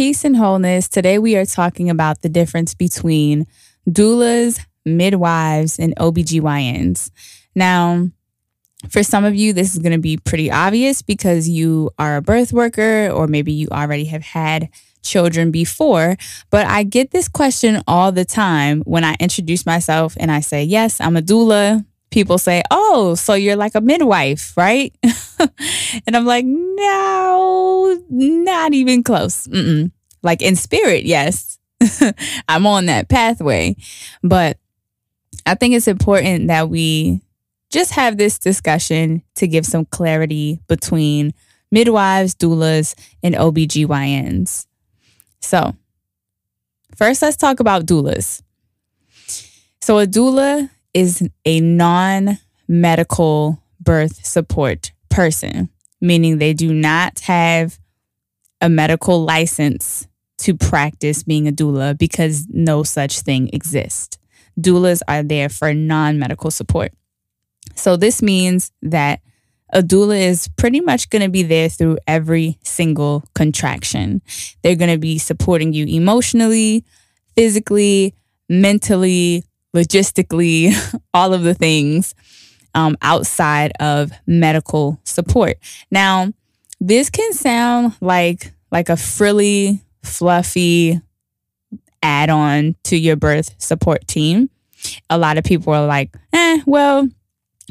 Peace and wholeness. Today we are talking about the difference between doulas, midwives, and OBGYNs. Now, for some of you, this is going to be pretty obvious because you are a birth worker or maybe you already have had children before. But I get this question all the time when I introduce myself and I say, Yes, I'm a doula. People say, Oh, so you're like a midwife, right? and I'm like, No, not even close. Mm-mm. Like in spirit, yes, I'm on that pathway. But I think it's important that we just have this discussion to give some clarity between midwives, doulas, and OBGYNs. So, first, let's talk about doulas. So, a doula is a non medical birth support person, meaning they do not have a medical license to practice being a doula because no such thing exists. Doulas are there for non medical support. So, this means that a doula is pretty much going to be there through every single contraction. They're going to be supporting you emotionally, physically, mentally, logistically, all of the things um, outside of medical support. Now, this can sound like like a frilly, fluffy add-on to your birth support team. A lot of people are like, "Eh, well,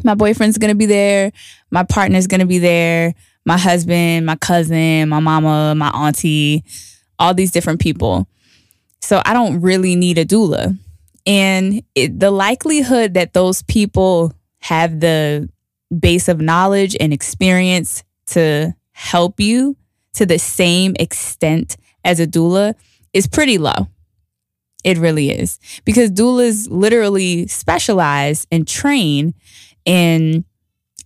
my boyfriend's to be there, my partner's to be there, my husband, my cousin, my mama, my auntie, all these different people. So I don't really need a doula. And it, the likelihood that those people have the base of knowledge and experience to help you to the same extent as a doula is pretty low. It really is. Because doulas literally specialize and train and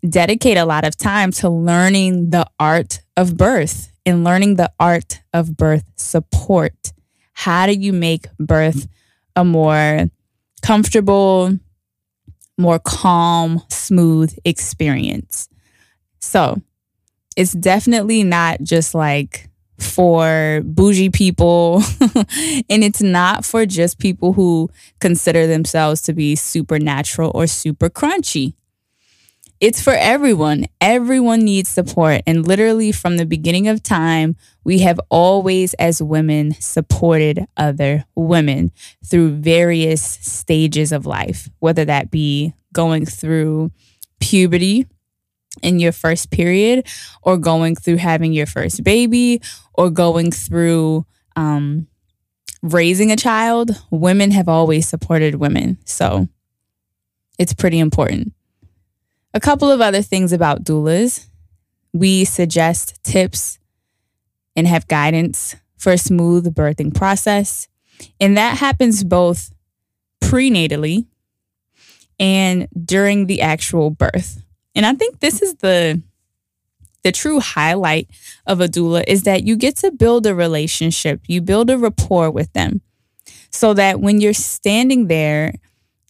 dedicate a lot of time to learning the art of birth and learning the art of birth support. How do you make birth a more comfortable, more calm, smooth experience? So it's definitely not just like for bougie people and it's not for just people who consider themselves to be supernatural or super crunchy it's for everyone. Everyone needs support. And literally, from the beginning of time, we have always, as women, supported other women through various stages of life, whether that be going through puberty in your first period, or going through having your first baby, or going through um, raising a child. Women have always supported women. So it's pretty important. A couple of other things about doulas. We suggest tips and have guidance for a smooth birthing process. And that happens both prenatally and during the actual birth. And I think this is the the true highlight of a doula is that you get to build a relationship, you build a rapport with them. So that when you're standing there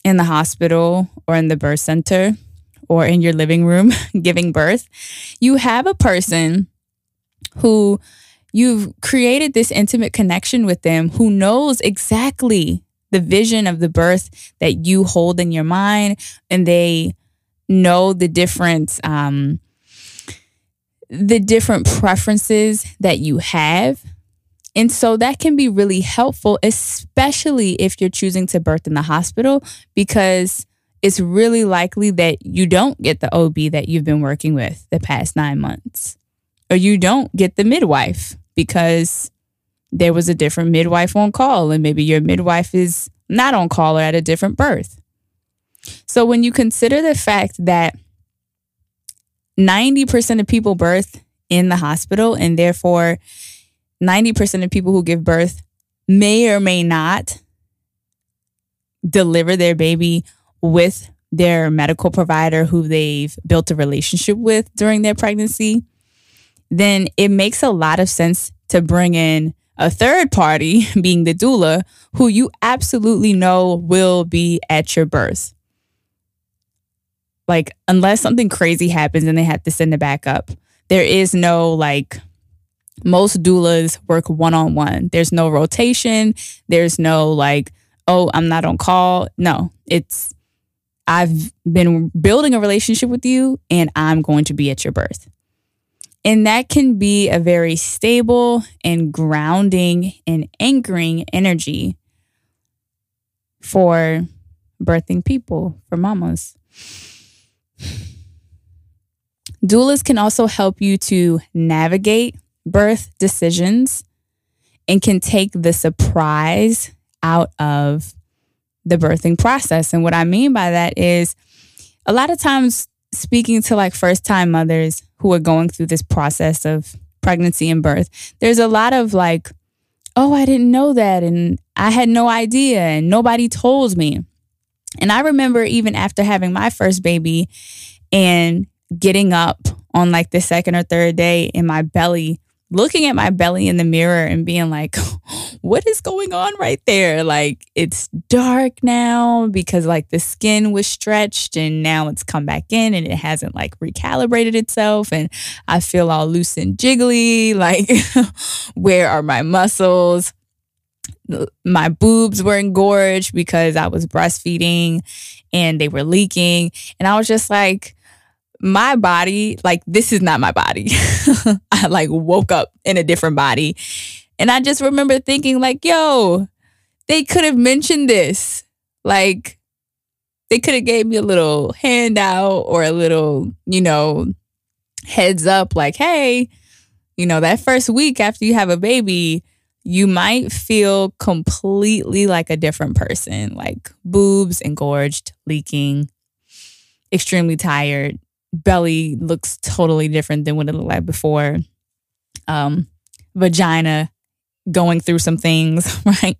in the hospital or in the birth center, or in your living room giving birth, you have a person who you've created this intimate connection with them who knows exactly the vision of the birth that you hold in your mind and they know the different um, the different preferences that you have. And so that can be really helpful especially if you're choosing to birth in the hospital because it's really likely that you don't get the OB that you've been working with the past nine months, or you don't get the midwife because there was a different midwife on call, and maybe your midwife is not on call or at a different birth. So when you consider the fact that 90% of people birth in the hospital, and therefore 90% of people who give birth may or may not deliver their baby with their medical provider who they've built a relationship with during their pregnancy, then it makes a lot of sense to bring in a third party, being the doula, who you absolutely know will be at your birth. Like, unless something crazy happens and they have to send it back up, there is no like most doulas work one on one. There's no rotation. There's no like, oh, I'm not on call. No, it's I've been building a relationship with you and I'm going to be at your birth. And that can be a very stable and grounding and anchoring energy for birthing people, for mamas. Doulas can also help you to navigate birth decisions and can take the surprise out of the birthing process. And what I mean by that is a lot of times speaking to like first time mothers who are going through this process of pregnancy and birth, there's a lot of like, oh, I didn't know that. And I had no idea. And nobody told me. And I remember even after having my first baby and getting up on like the second or third day in my belly looking at my belly in the mirror and being like, what is going on right there? Like, it's dark now because like the skin was stretched and now it's come back in and it hasn't like recalibrated itself. And I feel all loose and jiggly. Like, where are my muscles? My boobs were engorged because I was breastfeeding and they were leaking. And I was just like, my body, like this is not my body. I like woke up in a different body. And I just remember thinking like, yo, they could have mentioned this. Like they could have gave me a little handout or a little, you know, heads up like, hey, you know, that first week after you have a baby, you might feel completely like a different person, like boobs engorged, leaking, extremely tired, belly looks totally different than what it looked like before. Um, vagina going through some things, right?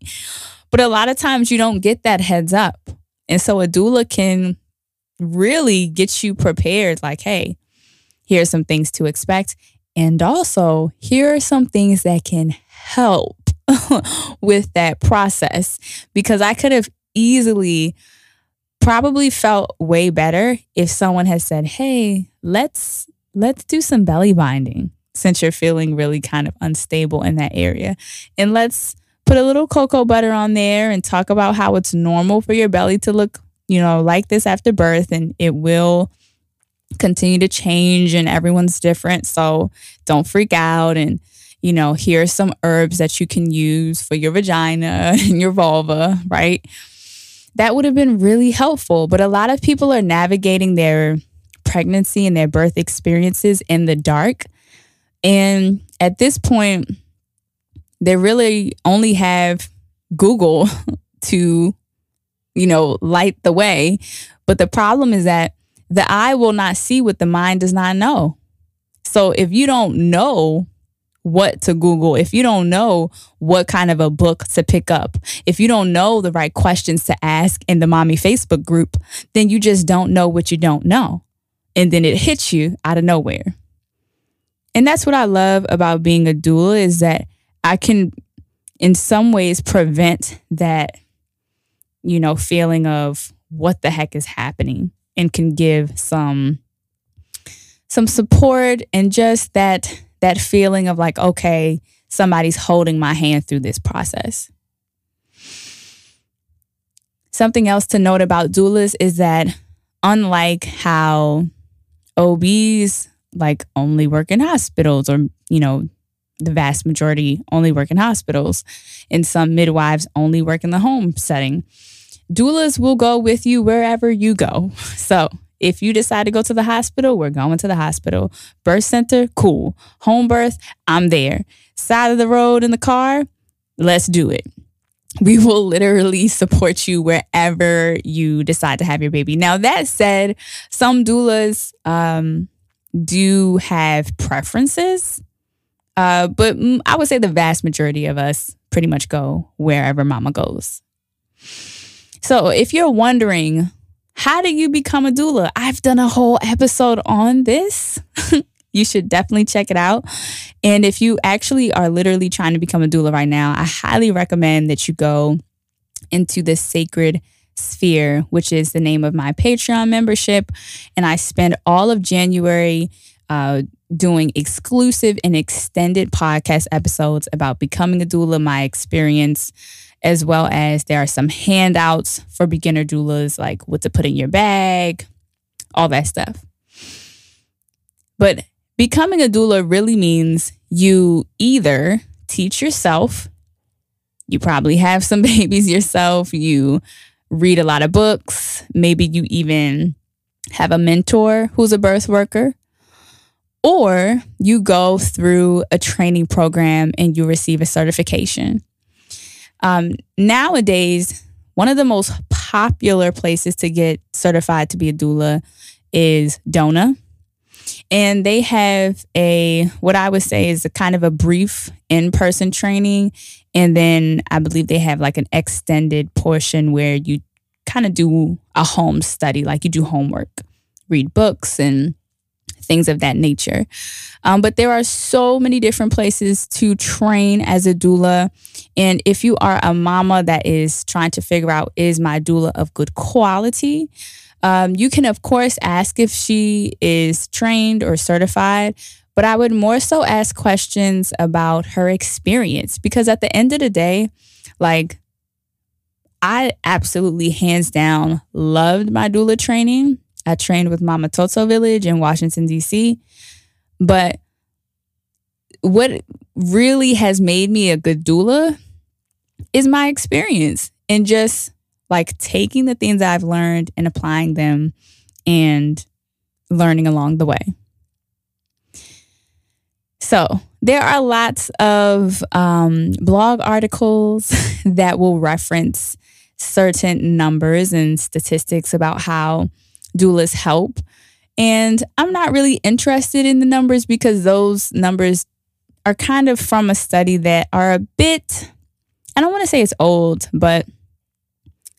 But a lot of times you don't get that heads up. And so a doula can really get you prepared like, hey, here are some things to expect. And also, here are some things that can help with that process because I could have easily probably felt way better if someone had said, "Hey, let's let's do some belly binding since you're feeling really kind of unstable in that area. And let's put a little cocoa butter on there and talk about how it's normal for your belly to look, you know, like this after birth and it will continue to change and everyone's different. So don't freak out and you know, here are some herbs that you can use for your vagina and your vulva, right? That would have been really helpful. But a lot of people are navigating their pregnancy and their birth experiences in the dark. And at this point, they really only have Google to, you know, light the way. But the problem is that the eye will not see what the mind does not know. So if you don't know what to Google, if you don't know what kind of a book to pick up, if you don't know the right questions to ask in the mommy Facebook group, then you just don't know what you don't know. And then it hits you out of nowhere. And that's what I love about being a doula is that I can in some ways prevent that you know feeling of what the heck is happening and can give some some support and just that that feeling of like, okay, somebody's holding my hand through this process. Something else to note about doulas is that unlike how OBs like only work in hospitals or, you know, the vast majority only work in hospitals and some midwives only work in the home setting. Doulas will go with you wherever you go. So if you decide to go to the hospital, we're going to the hospital. Birth center, cool. Home birth, I'm there. Side of the road in the car, let's do it. We will literally support you wherever you decide to have your baby. Now, that said, some doulas um, do have preferences, uh, but I would say the vast majority of us pretty much go wherever mama goes. So, if you're wondering how do you become a doula? I've done a whole episode on this. you should definitely check it out. And if you actually are literally trying to become a doula right now, I highly recommend that you go into the sacred sphere, which is the name of my Patreon membership. And I spend all of January uh, doing exclusive and extended podcast episodes about becoming a doula, my experience, as well as there are some handouts for beginner doulas, like what to put in your bag, all that stuff. But becoming a doula really means you either teach yourself, you probably have some babies yourself, you read a lot of books, maybe you even have a mentor who's a birth worker, or you go through a training program and you receive a certification. Um, nowadays, one of the most popular places to get certified to be a doula is DONA. And they have a, what I would say is a kind of a brief in person training. And then I believe they have like an extended portion where you kind of do a home study, like you do homework, read books and things of that nature. Um, but there are so many different places to train as a doula. And if you are a mama that is trying to figure out, is my doula of good quality? Um, you can, of course, ask if she is trained or certified, but I would more so ask questions about her experience because at the end of the day, like, I absolutely hands down loved my doula training. I trained with Mama Toto Village in Washington, D.C. But what really has made me a good doula is my experience and just like taking the things I've learned and applying them and learning along the way. So, there are lots of um, blog articles that will reference certain numbers and statistics about how doulas help. And I'm not really interested in the numbers because those numbers are kind of from a study that are a bit, I don't want to say it's old, but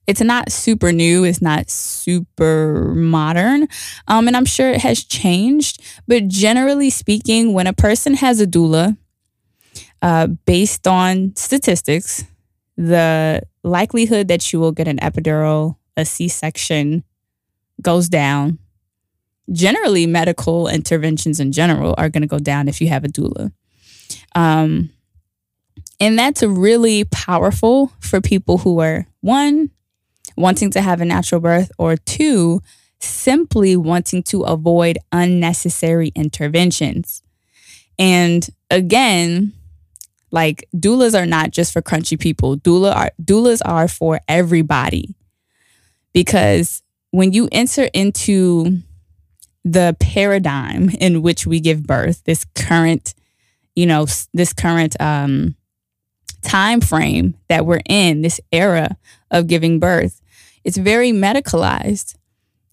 it's not super new. It's not super modern. Um, and I'm sure it has changed. But generally speaking, when a person has a doula, uh, based on statistics, the likelihood that you will get an epidural, a C section, goes down. Generally, medical interventions in general are going to go down if you have a doula. Um, and that's really powerful for people who are one, wanting to have a natural birth, or two, simply wanting to avoid unnecessary interventions. And again, like doulas are not just for crunchy people. Doula are doulas are for everybody. Because when you enter into the paradigm in which we give birth, this current, you know, this current um, time frame that we're in, this era of giving birth, it's very medicalized.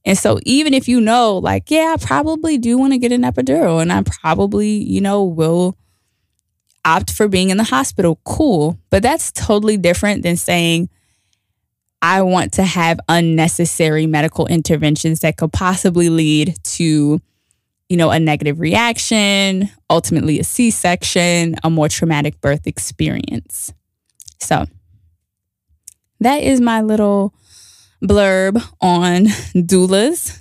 And so even if you know, like, yeah, I probably do want to get an epidural and I probably, you know, will opt for being in the hospital, cool. But that's totally different than saying, I want to have unnecessary medical interventions that could possibly lead to, you know, a negative reaction, ultimately a C section, a more traumatic birth experience. So that is my little blurb on doulas.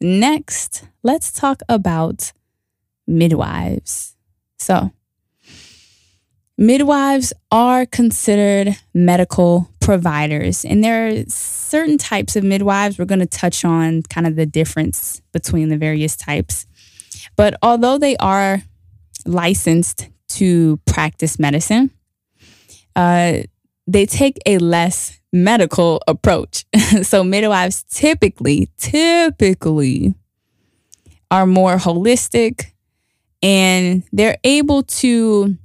Next, let's talk about midwives. So, midwives are considered medical providers. And there are certain types of midwives. We're going to touch on kind of the difference between the various types. But although they are licensed to practice medicine, uh, they take a less medical approach. so midwives typically, typically are more holistic and they're able to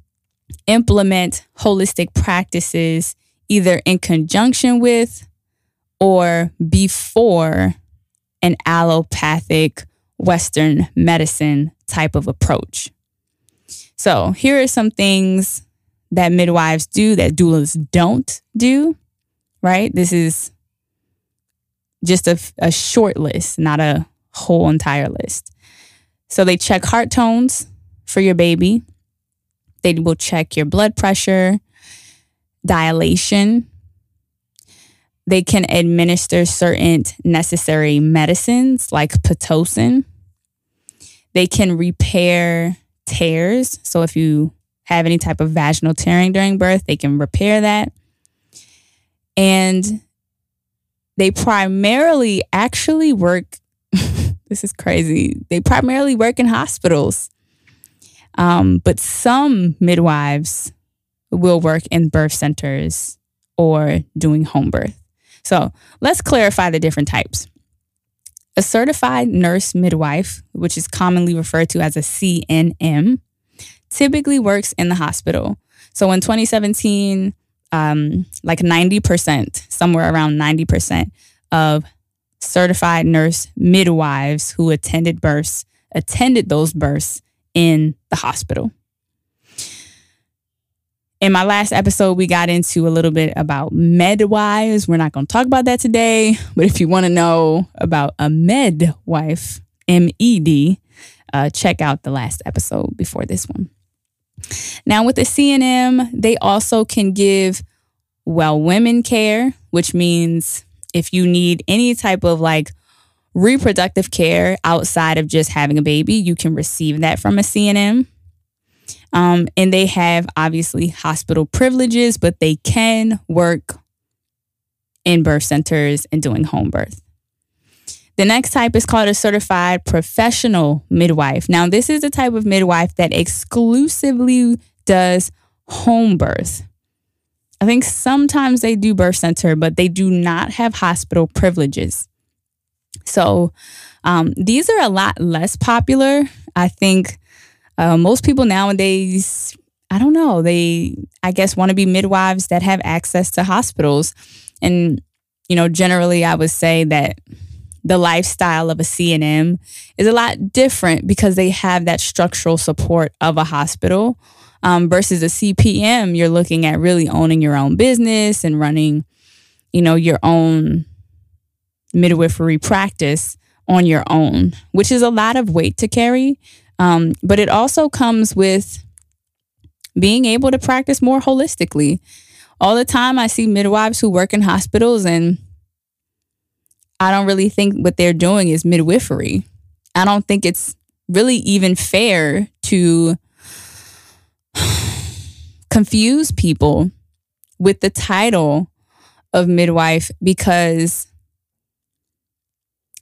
implement holistic practices either in conjunction with or before an allopathic Western medicine type of approach. So, here are some things that midwives do that doulas don't do, right? This is just a, a short list, not a whole entire list. So, they check heart tones for your baby, they will check your blood pressure, dilation. They can administer certain necessary medicines like Pitocin. They can repair tears. So if you have any type of vaginal tearing during birth, they can repair that. And they primarily actually work, this is crazy, they primarily work in hospitals. Um, but some midwives will work in birth centers or doing home birth. So let's clarify the different types. A certified nurse midwife, which is commonly referred to as a CNM, typically works in the hospital. So in 2017, um, like 90%, somewhere around 90% of certified nurse midwives who attended births attended those births in the hospital. In my last episode, we got into a little bit about medwives. We're not going to talk about that today, but if you want to know about a medwife, M E D, uh, check out the last episode before this one. Now, with the CNM, they also can give well women care, which means if you need any type of like reproductive care outside of just having a baby, you can receive that from a CNM. Um, and they have obviously hospital privileges, but they can work in birth centers and doing home birth. The next type is called a certified professional midwife. Now, this is the type of midwife that exclusively does home birth. I think sometimes they do birth center, but they do not have hospital privileges. So um, these are a lot less popular. I think uh, most people nowadays, I don't know, they, I guess, want to be midwives that have access to hospitals. And, you know, generally, I would say that the lifestyle of a CNM is a lot different because they have that structural support of a hospital um, versus a CPM. You're looking at really owning your own business and running, you know, your own midwifery practice on your own, which is a lot of weight to carry. Um, but it also comes with being able to practice more holistically. All the time, I see midwives who work in hospitals and I don't really think what they're doing is midwifery. I don't think it's really even fair to confuse people with the title of midwife because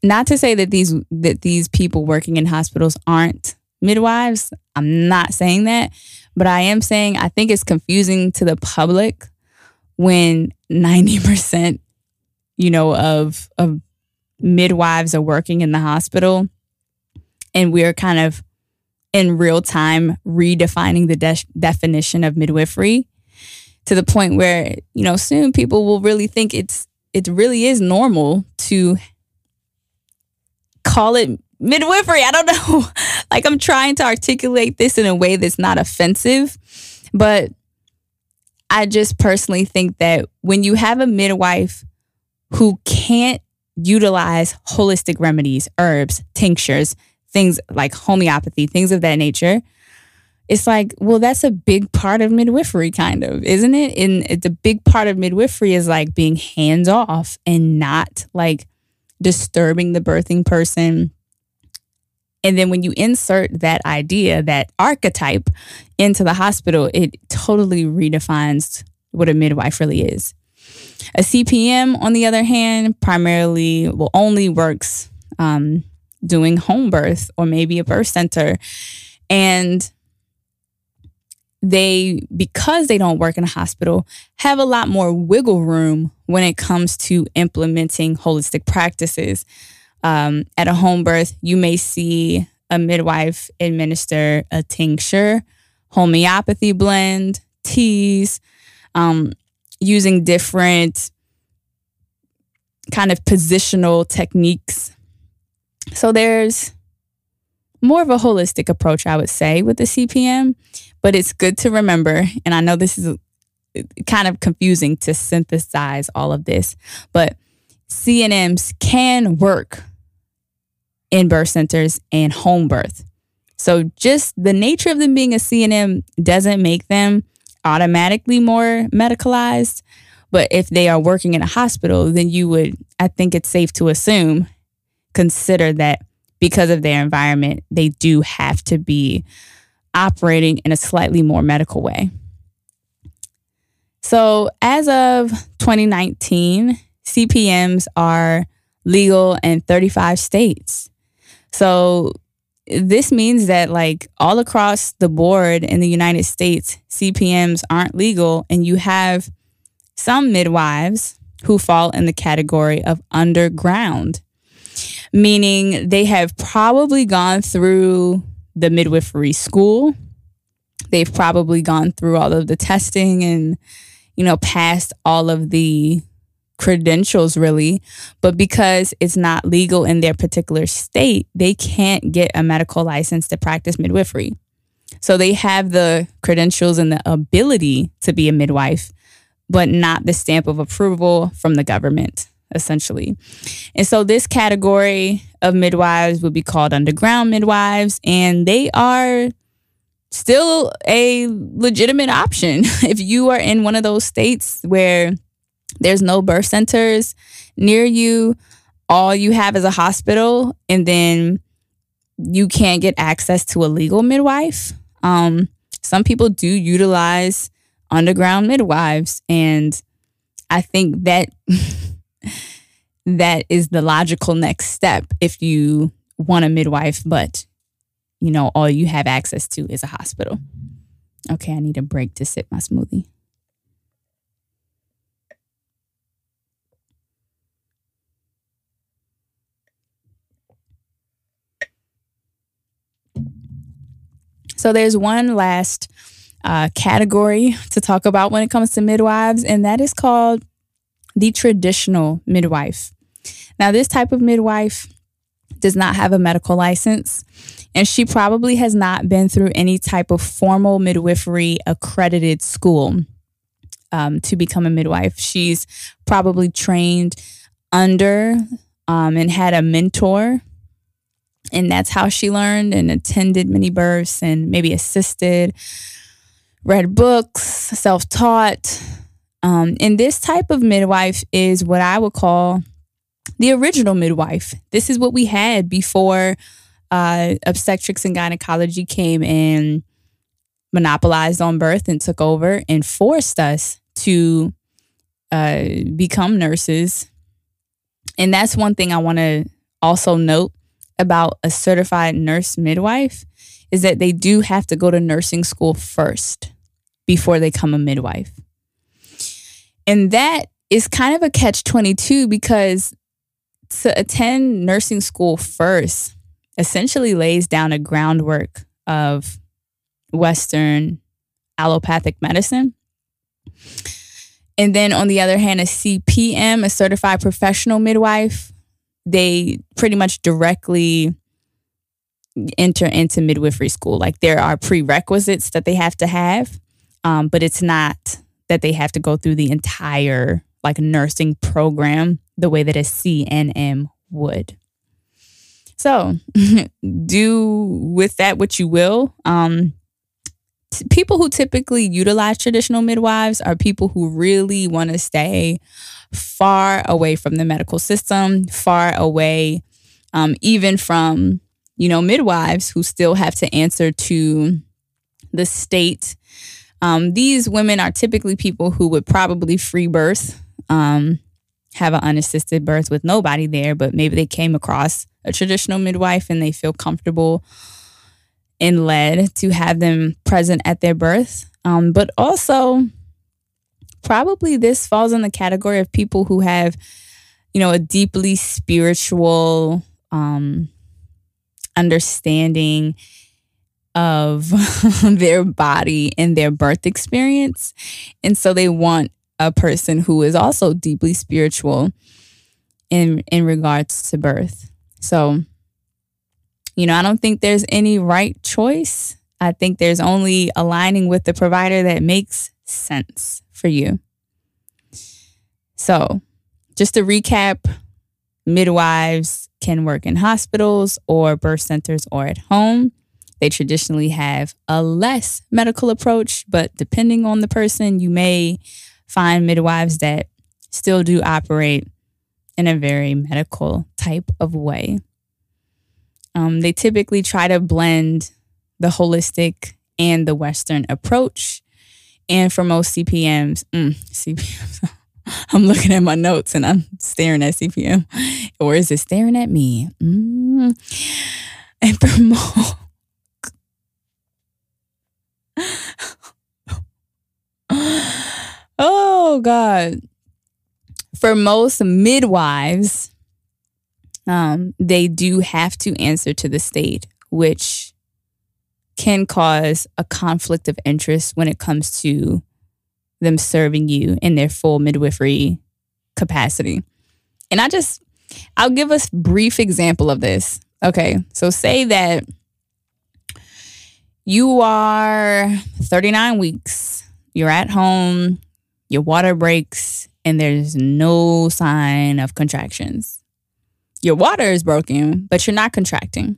not to say that these that these people working in hospitals aren't midwives. I'm not saying that, but I am saying I think it's confusing to the public when 90% you know, of of midwives are working in the hospital, and we're kind of in real time redefining the de- definition of midwifery to the point where you know soon people will really think it's it really is normal to call it midwifery. I don't know. like I'm trying to articulate this in a way that's not offensive, but I just personally think that when you have a midwife who can't utilize holistic remedies, herbs, tinctures, things like homeopathy, things of that nature, it's like, well, that's a big part of midwifery, kind of, isn't it? And the big part of midwifery is like being hands off and not like disturbing the birthing person. And then when you insert that idea, that archetype into the hospital, it totally redefines what a midwife really is. A CPM, on the other hand, primarily well only works um, doing home birth or maybe a birth center, and they because they don't work in a hospital have a lot more wiggle room when it comes to implementing holistic practices. Um, at a home birth, you may see a midwife administer a tincture, homeopathy blend, teas, um, using different kind of positional techniques. So there's more of a holistic approach, I would say, with the CPM, but it's good to remember. And I know this is uh, kind of confusing to synthesize all of this, but CNMs can work in birth centers and home birth. So just the nature of them being a CNM doesn't make them automatically more medicalized. But if they are working in a hospital, then you would, I think it's safe to assume, consider that because of their environment, they do have to be operating in a slightly more medical way. So, as of 2019, CPMs are legal in 35 states. So, this means that, like, all across the board in the United States, CPMs aren't legal, and you have some midwives who fall in the category of underground, meaning they have probably gone through the midwifery school. They've probably gone through all of the testing and, you know, passed all of the credentials really, but because it's not legal in their particular state, they can't get a medical license to practice midwifery. So they have the credentials and the ability to be a midwife, but not the stamp of approval from the government, essentially. And so this category of midwives would be called underground midwives, and they are still a legitimate option. if you are in one of those states where there's no birth centers near you, all you have is a hospital, and then you can't get access to a legal midwife. Um, some people do utilize underground midwives. And I think that that is the logical next step if you want a midwife, but you know, all you have access to is a hospital. Okay, I need a break to sip my smoothie. So there's one last uh, category to talk about when it comes to midwives, and that is called the traditional midwife. Now, this type of midwife does not have a medical license, and she probably has not been through any type of formal midwifery accredited school um, to become a midwife. She's probably trained under um, and had a mentor and that's how she learned and attended many births and maybe assisted read books, self taught. Um, and this type of midwife is what I would call the original midwife. This is what we had before uh, obstetrics and gynecology came and monopolized on birth and took over and forced us to uh, become nurses. And that's one thing I want to also note about a certified nurse midwife is that they do have to go to nursing school first before they come a midwife. And that is kind of a catch 22 because to attend nursing school first essentially lays down a groundwork of Western allopathic medicine. And then on the other hand, a CPM, a certified professional midwife, they pretty much directly enter into midwifery school. Like there are prerequisites that they have to have um, but it's not that they have to go through the entire like nursing program the way that a CNM would. So do with that what you will. Um, t- people who typically utilize traditional midwives are people who really want to stay far away from the medical system, far away, um, even from you know midwives who still have to answer to the state um, these women are typically people who would probably free birth, um, have an unassisted birth with nobody there, but maybe they came across a traditional midwife and they feel comfortable and led to have them present at their birth. Um, but also, probably this falls in the category of people who have, you know, a deeply spiritual um, understanding of their body and their birth experience. And so they want a person who is also deeply spiritual in in regards to birth. So you know, I don't think there's any right choice. I think there's only aligning with the provider that makes sense for you. So, just to recap, midwives can work in hospitals or birth centers or at home. They traditionally have a less medical approach, but depending on the person, you may find midwives that still do operate in a very medical type of way. Um, they typically try to blend the holistic and the Western approach. And for most CPMs, mm, CPMs, I'm looking at my notes and I'm staring at CPM, or is it staring at me? Mm. And for most, oh God, for most midwives, um, they do have to answer to the state, which can cause a conflict of interest when it comes to them serving you in their full midwifery capacity. And I just, I'll give a brief example of this. Okay, so say that you are 39 weeks, you're at home, your water breaks, and there's no sign of contractions. Your water is broken, but you're not contracting,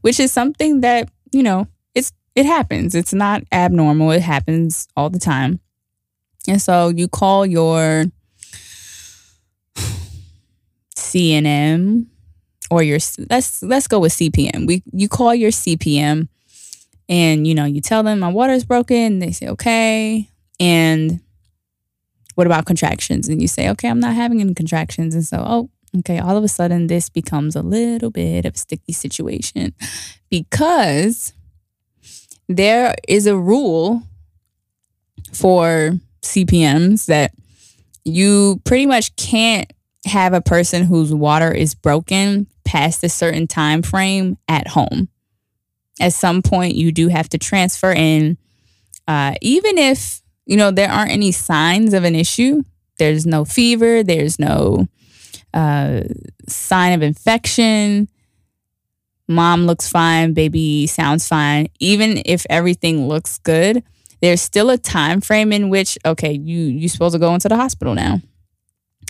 which is something that, you know, it's it happens. It's not abnormal. It happens all the time. And so you call your CNM or your let's let's go with CPM. We you call your CPM and you know you tell them my water is broken. They say okay, and what about contractions? And you say okay, I'm not having any contractions, and so oh okay, all of a sudden this becomes a little bit of a sticky situation because there is a rule for CPMs that you pretty much can't have a person whose water is broken past a certain time frame at home. At some point, you do have to transfer in, uh, even if you know there aren't any signs of an issue. There's no fever. There's no uh, sign of infection. Mom looks fine. Baby sounds fine. Even if everything looks good, there's still a time frame in which okay you you're supposed to go into the hospital now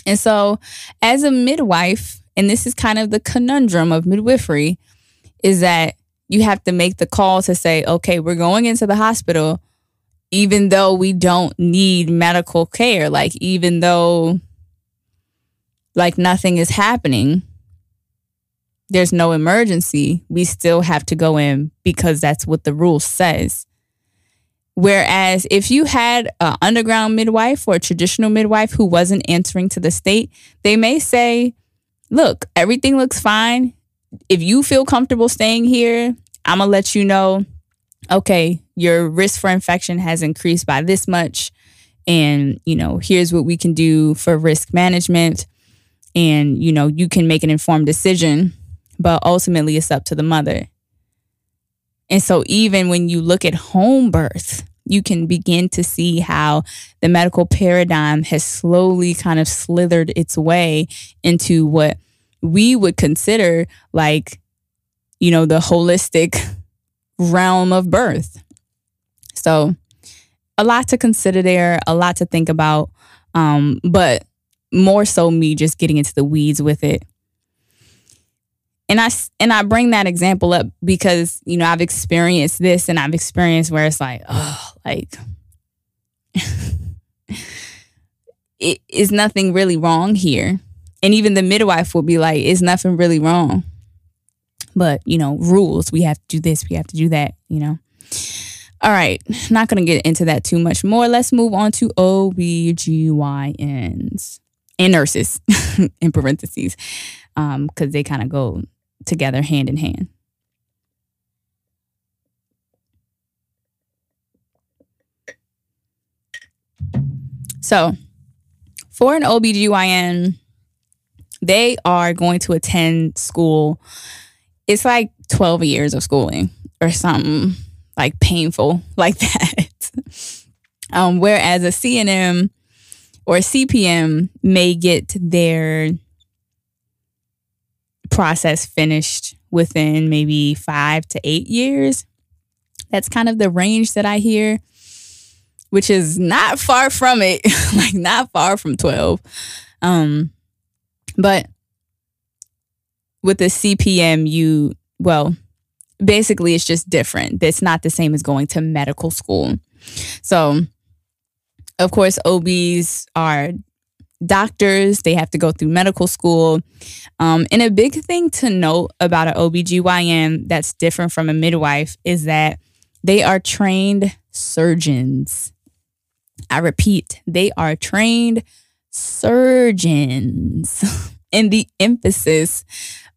and so as a midwife and this is kind of the conundrum of midwifery is that you have to make the call to say okay we're going into the hospital even though we don't need medical care like even though like nothing is happening there's no emergency we still have to go in because that's what the rule says Whereas if you had an underground midwife or a traditional midwife who wasn't answering to the state, they may say, look, everything looks fine. If you feel comfortable staying here, I'm to let you know, okay, your risk for infection has increased by this much. And, you know, here's what we can do for risk management. And, you know, you can make an informed decision, but ultimately it's up to the mother. And so, even when you look at home birth, you can begin to see how the medical paradigm has slowly kind of slithered its way into what we would consider like, you know, the holistic realm of birth. So, a lot to consider there, a lot to think about, um, but more so me just getting into the weeds with it and I and I bring that example up because you know I've experienced this and I've experienced where it's like oh like it is nothing really wrong here and even the midwife will be like it's nothing really wrong. But you know rules we have to do this we have to do that you know? All right not gonna get into that too much more. Let's move on to OBGYNs and nurses in parentheses um because they kind of go together hand in hand. So, for an OBGYN, they are going to attend school. It's like 12 years of schooling or something like painful like that. um, whereas a CNM or CPM may get their process finished within maybe five to eight years. That's kind of the range that I hear, which is not far from it, like not far from 12. Um, but with the CPM, you, well, basically it's just different. It's not the same as going to medical school. So, of course, OBs are doctors, they have to go through medical school. Um, and a big thing to note about an OBGYN that's different from a midwife is that they are trained surgeons. I repeat, they are trained surgeons. and the emphasis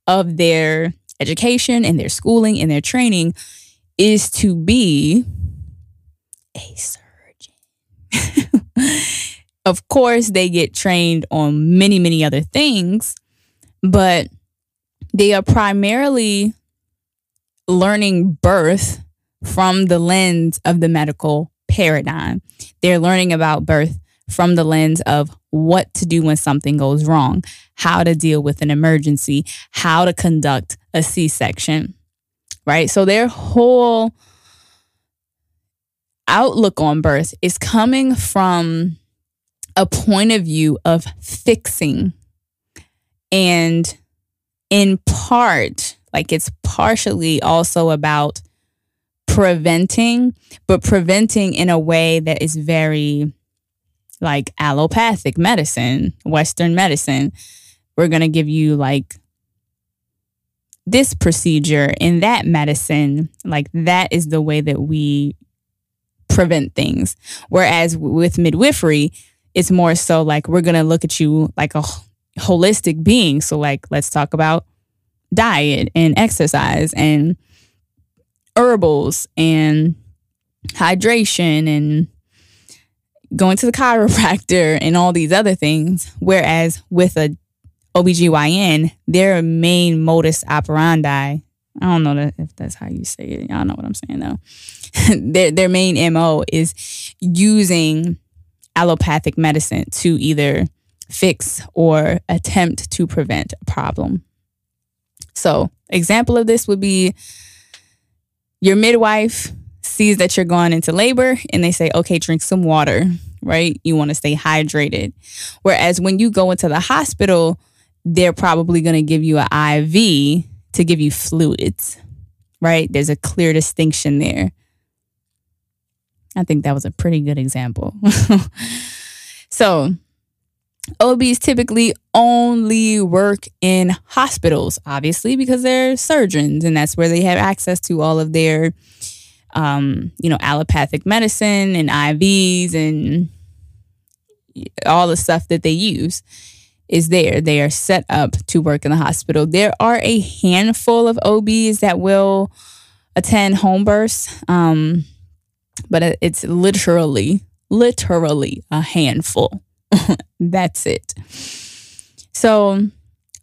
of their education and their schooling and their training is to be a surgeon. of course, they get trained on many, many other things, but they are primarily learning birth from the lens of the medical paradigm. They're learning about birth from the lens of what to do when something goes wrong, how to deal with an emergency, how to conduct a C section, right? So their whole outlook on birth is coming from a point of view of fixing and in part like it's partially also about preventing but preventing in a way that is very like allopathic medicine western medicine we're going to give you like this procedure in that medicine like that is the way that we prevent things. Whereas with midwifery, it's more so like we're going to look at you like a holistic being. So, like, let's talk about diet and exercise and herbals and hydration and going to the chiropractor and all these other things. Whereas with a OBGYN, their main modus operandi I don't know if that's how you say it. Y'all know what I'm saying though. their their main MO is using allopathic medicine to either fix or attempt to prevent a problem. So, example of this would be your midwife sees that you're going into labor and they say, "Okay, drink some water." Right? You want to stay hydrated. Whereas when you go into the hospital, they're probably going to give you an IV to give you fluids, right? There's a clear distinction there. I think that was a pretty good example. so, OBs typically only work in hospitals, obviously, because they're surgeons and that's where they have access to all of their, um, you know, allopathic medicine and IVs and all the stuff that they use is there. They are set up to work in the hospital. There are a handful of OBs that will attend home births, um, but it's literally, literally a handful. That's it. So,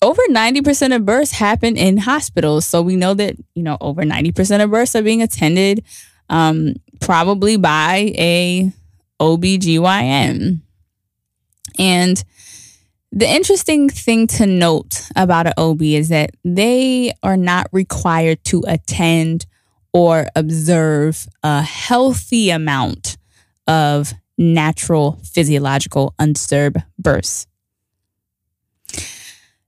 over 90% of births happen in hospitals. So, we know that, you know, over 90% of births are being attended um, probably by a OBGYN. And the interesting thing to note about an OB is that they are not required to attend or observe a healthy amount of natural physiological undisturbed births.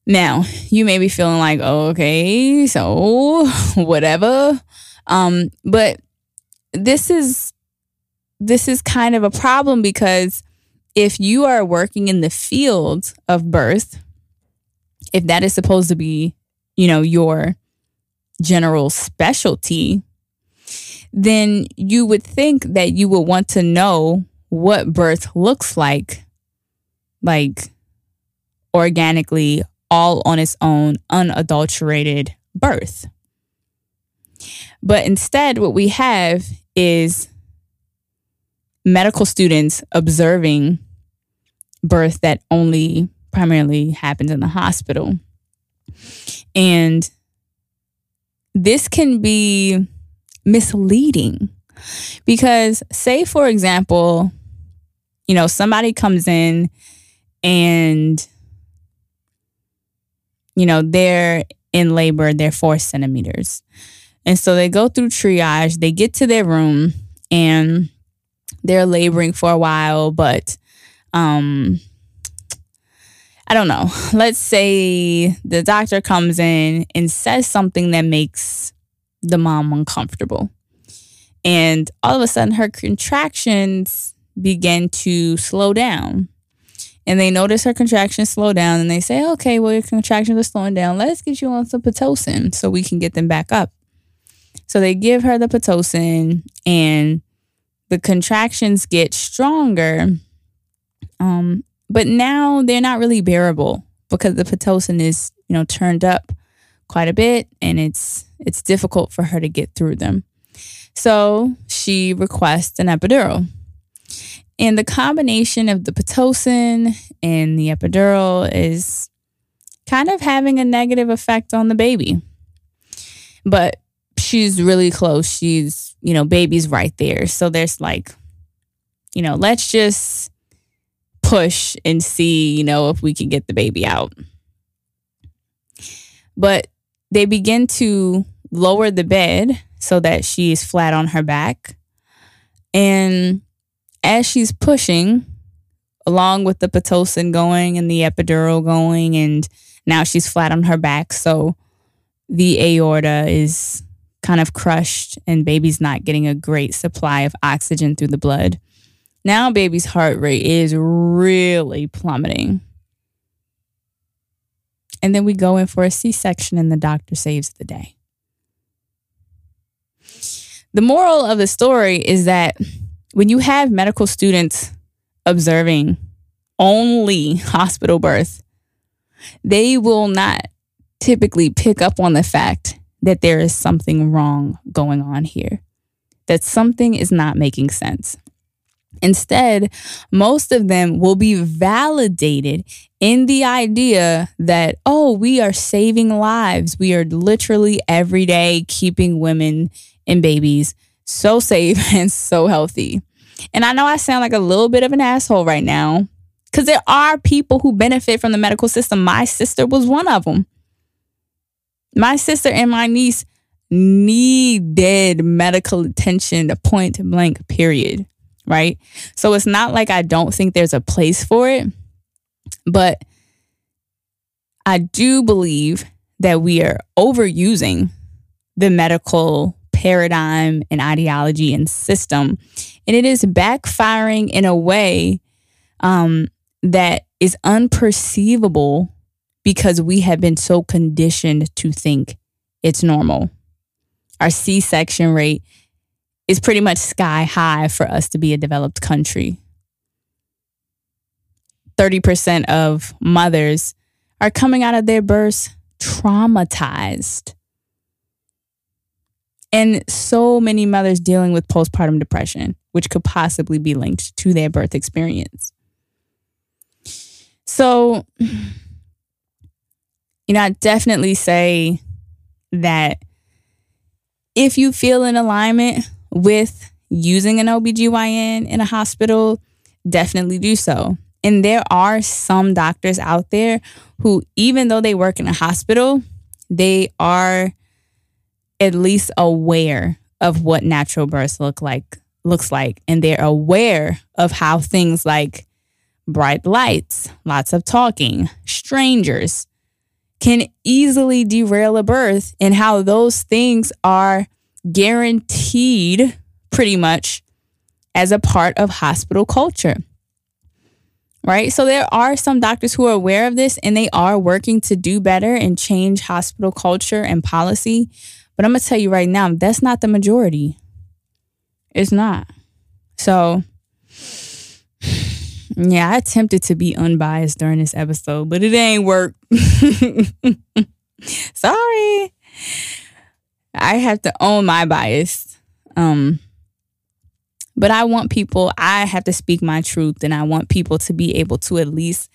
Now, you may be feeling like, oh, okay, so whatever. Um, but this is this is kind of a problem because if you are working in the field of birth, if that is supposed to be, you know, your general specialty, then you would think that you would want to know what birth looks like, like organically, all on its own, unadulterated birth. But instead, what we have is medical students observing birth that only primarily happens in the hospital. And this can be misleading because, say, for example, you know, somebody comes in and, you know, they're in labor, they're four centimeters. And so they go through triage, they get to their room, and they're laboring for a while, but um I don't know. Let's say the doctor comes in and says something that makes the mom uncomfortable. And all of a sudden her contractions begin to slow down. And they notice her contractions slow down and they say, okay, well, your contractions are slowing down. Let's get you on some Pitocin so we can get them back up. So they give her the Pitocin and the contractions get stronger. Um, but now they're not really bearable because the Pitocin is, you know, turned up quite a bit and it's it's difficult for her to get through them. So she requests an epidural. And the combination of the Pitocin and the epidural is kind of having a negative effect on the baby. But she's really close. She's, you know, baby's right there. So there's like, you know, let's just push and see, you know, if we can get the baby out. But they begin to lower the bed so that she is flat on her back. And as she's pushing, along with the Pitocin going and the epidural going, and now she's flat on her back. So the aorta is kind of crushed, and baby's not getting a great supply of oxygen through the blood. Now, baby's heart rate is really plummeting. And then we go in for a C section, and the doctor saves the day. The moral of the story is that when you have medical students observing only hospital birth, they will not typically pick up on the fact that there is something wrong going on here, that something is not making sense. Instead, most of them will be validated in the idea that, oh, we are saving lives. We are literally every day keeping women and babies so safe and so healthy. And I know I sound like a little bit of an asshole right now because there are people who benefit from the medical system. My sister was one of them. My sister and my niece needed medical attention, to point blank, period. Right. So it's not like I don't think there's a place for it, but I do believe that we are overusing the medical paradigm and ideology and system. And it is backfiring in a way um, that is unperceivable because we have been so conditioned to think it's normal. Our C section rate is pretty much sky high for us to be a developed country. 30% of mothers are coming out of their births traumatized and so many mothers dealing with postpartum depression, which could possibly be linked to their birth experience. So, you know, I definitely say that if you feel in alignment with using an OBGYN in a hospital, definitely do so. And there are some doctors out there who, even though they work in a hospital, they are at least aware of what natural births look like looks like and they're aware of how things like bright lights, lots of talking, strangers can easily derail a birth and how those things are guaranteed pretty much as a part of hospital culture. Right? So there are some doctors who are aware of this and they are working to do better and change hospital culture and policy. But I'm going to tell you right now, that's not the majority. It's not. So, yeah, I attempted to be unbiased during this episode, but it ain't work. Sorry. I have to own my bias. Um, but I want people, I have to speak my truth, and I want people to be able to at least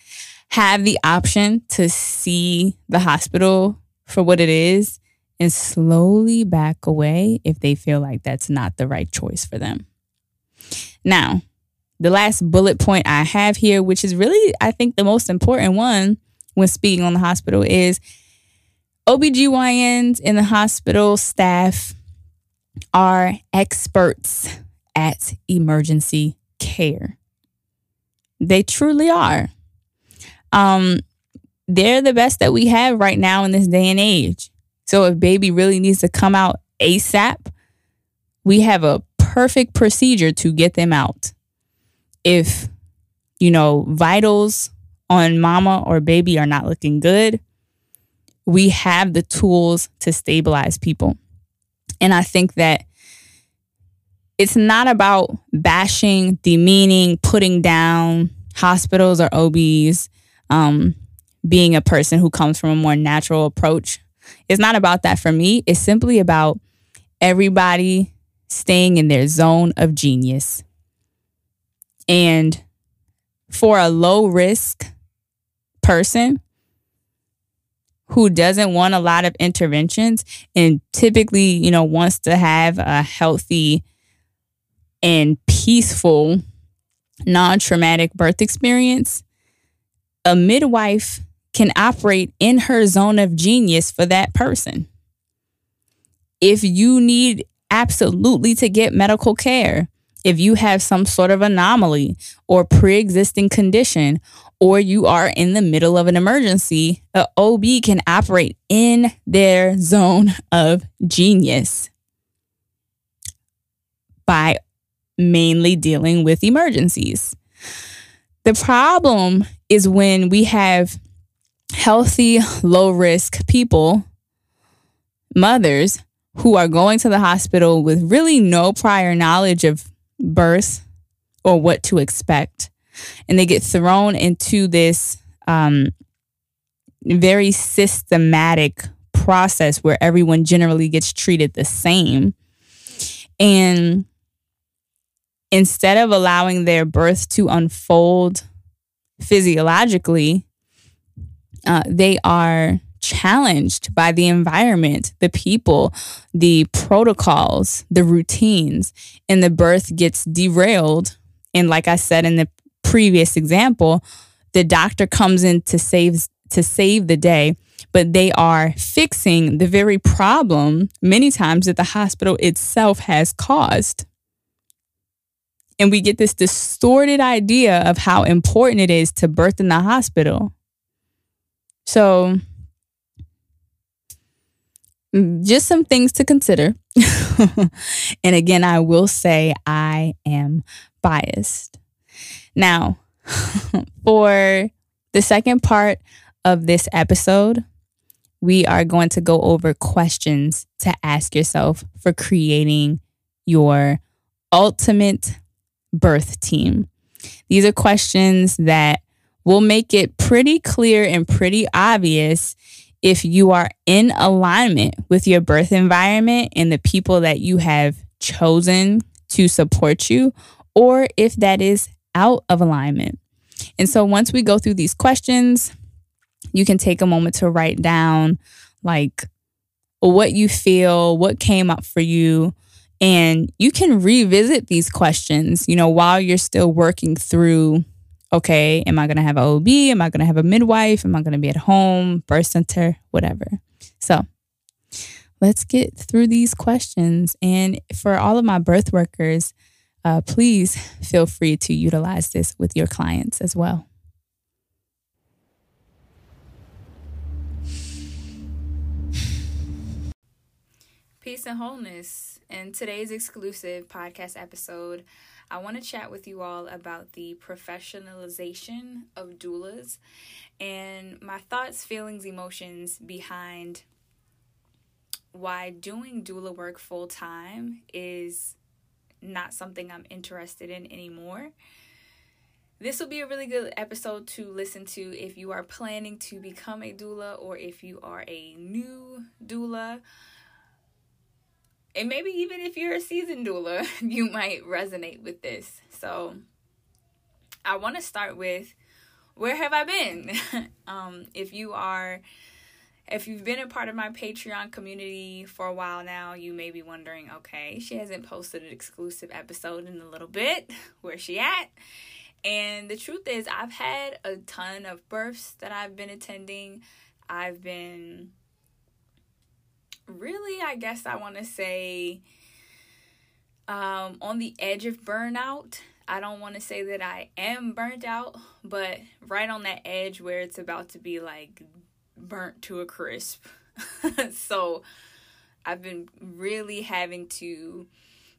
have the option to see the hospital for what it is and slowly back away if they feel like that's not the right choice for them. Now, the last bullet point I have here, which is really, I think, the most important one when speaking on the hospital, is OBGYNs in the hospital staff are experts at emergency care. They truly are. Um, they're the best that we have right now in this day and age. So if baby really needs to come out ASAP, we have a perfect procedure to get them out. If, you know, vitals on mama or baby are not looking good, we have the tools to stabilize people. And I think that it's not about bashing, demeaning, putting down hospitals or OBs, um, being a person who comes from a more natural approach. It's not about that for me. It's simply about everybody staying in their zone of genius. And for a low risk person who doesn't want a lot of interventions and typically, you know, wants to have a healthy and peaceful, non traumatic birth experience, a midwife can operate in her zone of genius for that person. If you need absolutely to get medical care, if you have some sort of anomaly or pre existing condition, or you are in the middle of an emergency, a OB can operate in their zone of genius by mainly dealing with emergencies. The problem is when we have healthy, low risk people, mothers, who are going to the hospital with really no prior knowledge of birth or what to expect. And they get thrown into this um, very systematic process where everyone generally gets treated the same. And instead of allowing their birth to unfold physiologically, uh, they are challenged by the environment, the people, the protocols, the routines, and the birth gets derailed. And like I said in the previous example, the doctor comes in to save to save the day, but they are fixing the very problem many times that the hospital itself has caused. And we get this distorted idea of how important it is to birth in the hospital. So, mm, just some things to consider. and again, I will say I am biased. Now, for the second part of this episode, we are going to go over questions to ask yourself for creating your ultimate birth team. These are questions that will make it pretty clear and pretty obvious if you are in alignment with your birth environment and the people that you have chosen to support you, or if that is out of alignment. And so once we go through these questions, you can take a moment to write down like what you feel, what came up for you, and you can revisit these questions, you know, while you're still working through okay, am I going to have an OB? Am I going to have a midwife? Am I going to be at home, birth center, whatever? So let's get through these questions. And for all of my birth workers, uh, please feel free to utilize this with your clients as well. Peace and wholeness. In today's exclusive podcast episode, I want to chat with you all about the professionalization of doulas and my thoughts, feelings, emotions behind why doing doula work full time is not something I'm interested in anymore. This will be a really good episode to listen to if you are planning to become a doula or if you are a new doula and maybe even if you're a seasoned doula, you might resonate with this. So I want to start with where have I been? um, if you are, if you've been a part of my Patreon community for a while now, you may be wondering, okay, she hasn't posted an exclusive episode in a little bit. Where's she at? And the truth is, I've had a ton of births that I've been attending. I've been really, I guess I want to say um, on the edge of burnout. I don't want to say that I am burnt out, but right on that edge where it's about to be like burnt to a crisp. so I've been really having to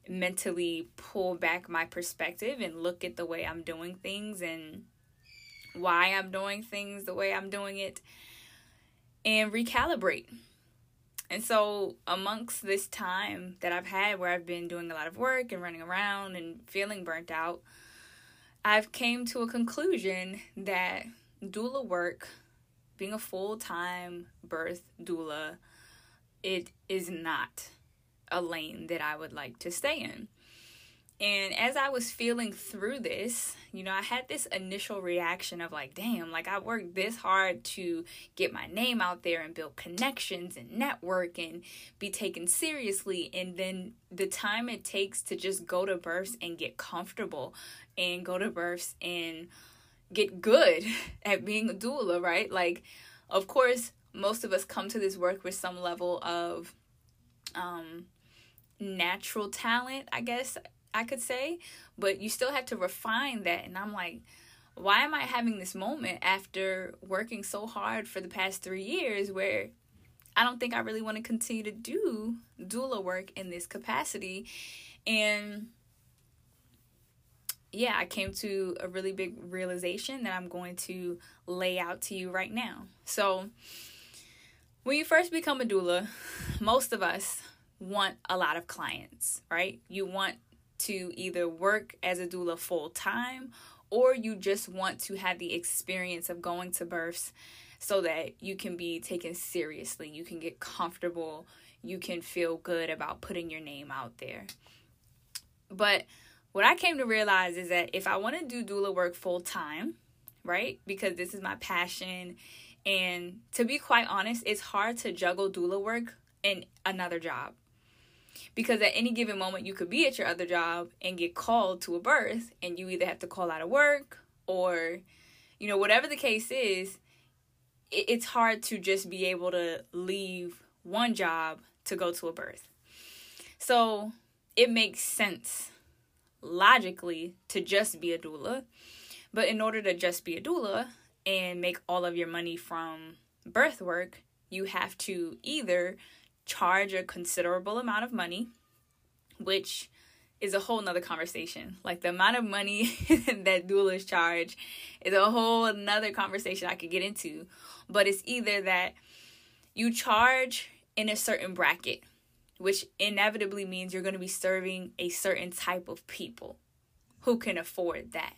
mentally pull back my perspective and look at the way I'm doing things and why I'm doing things the way I'm doing it, and recalibrate. And so, amongst this time that I've had where I've been doing a lot of work and running around and feeling burnt out, I've came to a conclusion that doula work, being a full-time birth doula, it is not a lane that I would like to stay in. And as I was feeling through this, you know, I had this initial reaction of like, damn, like I worked this hard to get my name out there and build connections and network and be taken seriously. And then the time it takes to just go to births and get comfortable and go to births and get good at being a doula, right? Like, of course, most of us come to this work with some level of um, natural talent, I guess I could say, but you still have to refine that. And I'm like, why am I having this moment after working so hard for the past three years where I don't think I really want to continue to do doula work in this capacity? And yeah, I came to a really big realization that I'm going to lay out to you right now. So, when you first become a doula, most of us want a lot of clients, right? You want to either work as a doula full time or you just want to have the experience of going to births so that you can be taken seriously, you can get comfortable, you can feel good about putting your name out there. But what I came to realize is that if I want to do doula work full time, right? Because this is my passion and to be quite honest, it's hard to juggle doula work and another job because at any given moment you could be at your other job and get called to a birth and you either have to call out of work or you know whatever the case is it's hard to just be able to leave one job to go to a birth. So it makes sense logically to just be a doula. But in order to just be a doula and make all of your money from birth work you have to either charge a considerable amount of money, which is a whole nother conversation. Like the amount of money that doulas charge is a whole nother conversation I could get into. But it's either that you charge in a certain bracket, which inevitably means you're going to be serving a certain type of people who can afford that.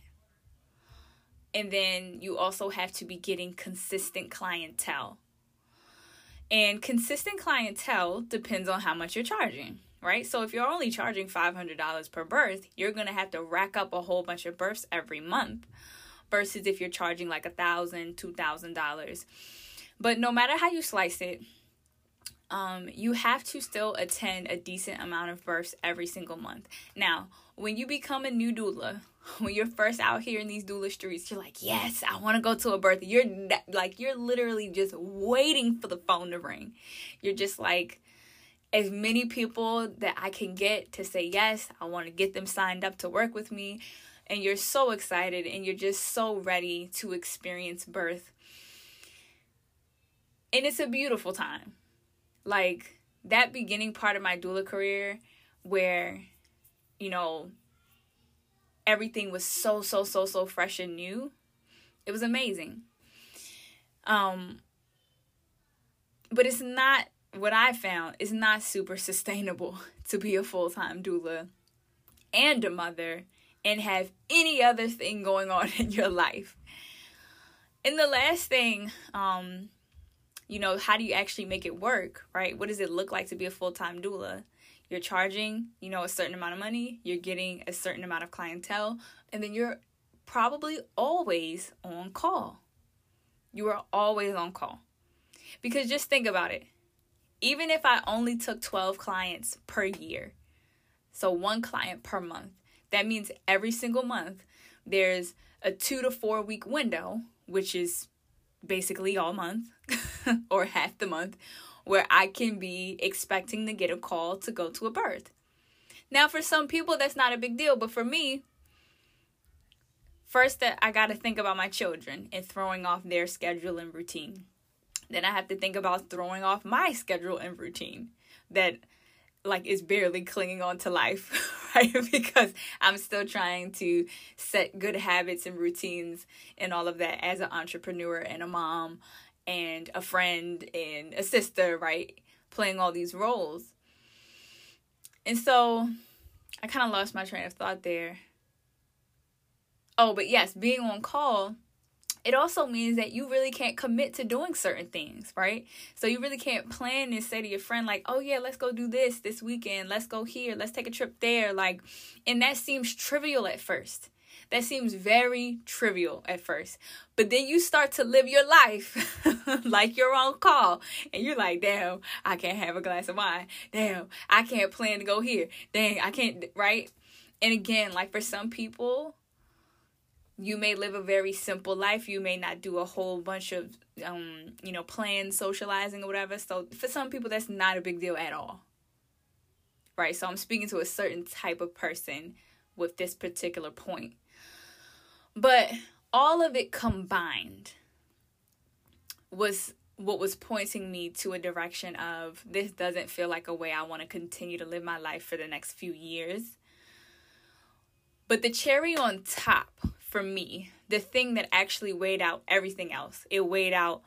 And then you also have to be getting consistent clientele and consistent clientele depends on how much you're charging, right? So if you're only charging $500 per birth, you're going to have to rack up a whole bunch of births every month versus if you're charging like a thousand, two thousand dollars. But no matter how you slice it, um, you have to still attend a decent amount of births every single month. Now, when you become a new doula, when you're first out here in these doula streets, you're like, yes, I want to go to a birth. You're like, you're literally just waiting for the phone to ring. You're just like, as many people that I can get to say yes, I want to get them signed up to work with me. And you're so excited and you're just so ready to experience birth. And it's a beautiful time. Like that beginning part of my doula career where, you know, everything was so so so so fresh and new. It was amazing. Um but it's not what i found. Is not super sustainable to be a full-time doula and a mother and have any other thing going on in your life. And the last thing um you know how do you actually make it work right? What does it look like to be a full-time doula you're charging, you know, a certain amount of money, you're getting a certain amount of clientele, and then you're probably always on call. You are always on call. Because just think about it. Even if I only took 12 clients per year, so one client per month, that means every single month there's a two to four week window, which is basically all month or half the month, where I can be expecting to get a call to go to a birth. Now, for some people, that's not a big deal, but for me, first that I got to think about my children and throwing off their schedule and routine. Then I have to think about throwing off my schedule and routine. That like is barely clinging on to life, right? because I'm still trying to set good habits and routines and all of that as an entrepreneur and a mom and a friend and a sister, right? Playing all these roles. And so I kind of lost my train of thought there. Oh, but yes, being on call it also means that you really can't commit to doing certain things, right? So you really can't plan and say to your friend, like, oh yeah, let's go do this this weekend. Let's go here. Let's take a trip there. Like, and that seems trivial at first. That seems very trivial at first. But then you start to live your life like you're on call. And you're like, damn, I can't have a glass of wine. Damn, I can't plan to go here. Dang, I can't, right? And again, like for some people, you may live a very simple life you may not do a whole bunch of um you know planned socializing or whatever so for some people that's not a big deal at all right so i'm speaking to a certain type of person with this particular point but all of it combined was what was pointing me to a direction of this doesn't feel like a way I want to continue to live my life for the next few years. But the cherry on top for me, the thing that actually weighed out everything else. It weighed out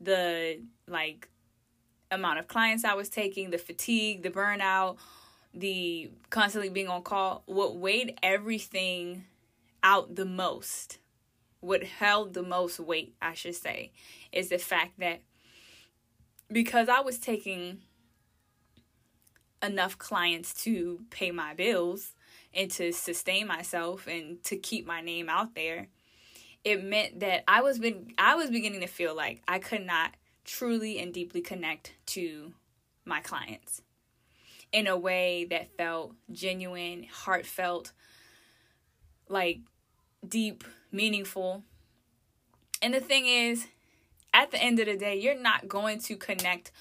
the like amount of clients I was taking, the fatigue, the burnout, the constantly being on call. What weighed everything out the most, what held the most weight, I should say, is the fact that because I was taking enough clients to pay my bills, and to sustain myself and to keep my name out there it meant that i was been i was beginning to feel like i could not truly and deeply connect to my clients in a way that felt genuine heartfelt like deep meaningful and the thing is at the end of the day you're not going to connect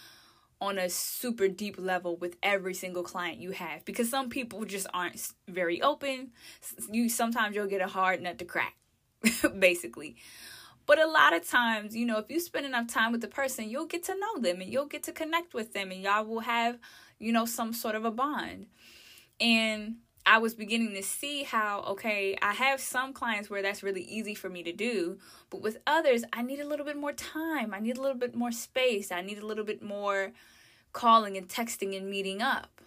on a super deep level with every single client you have because some people just aren't very open. You sometimes you'll get a hard nut to crack, basically. But a lot of times, you know, if you spend enough time with the person, you'll get to know them and you'll get to connect with them and y'all will have, you know, some sort of a bond. And I was beginning to see how, okay, I have some clients where that's really easy for me to do, but with others, I need a little bit more time. I need a little bit more space. I need a little bit more calling and texting and meeting up.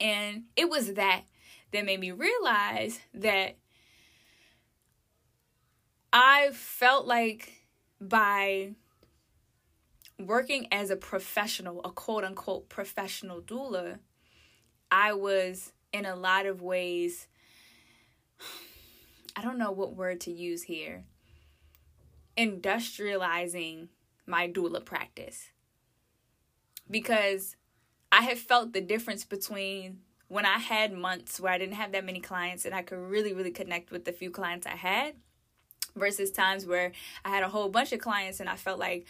And it was that that made me realize that I felt like by working as a professional, a quote unquote professional doula, I was in a lot of ways, I don't know what word to use here, industrializing my doula practice. Because I have felt the difference between when I had months where I didn't have that many clients and I could really, really connect with the few clients I had versus times where I had a whole bunch of clients and I felt like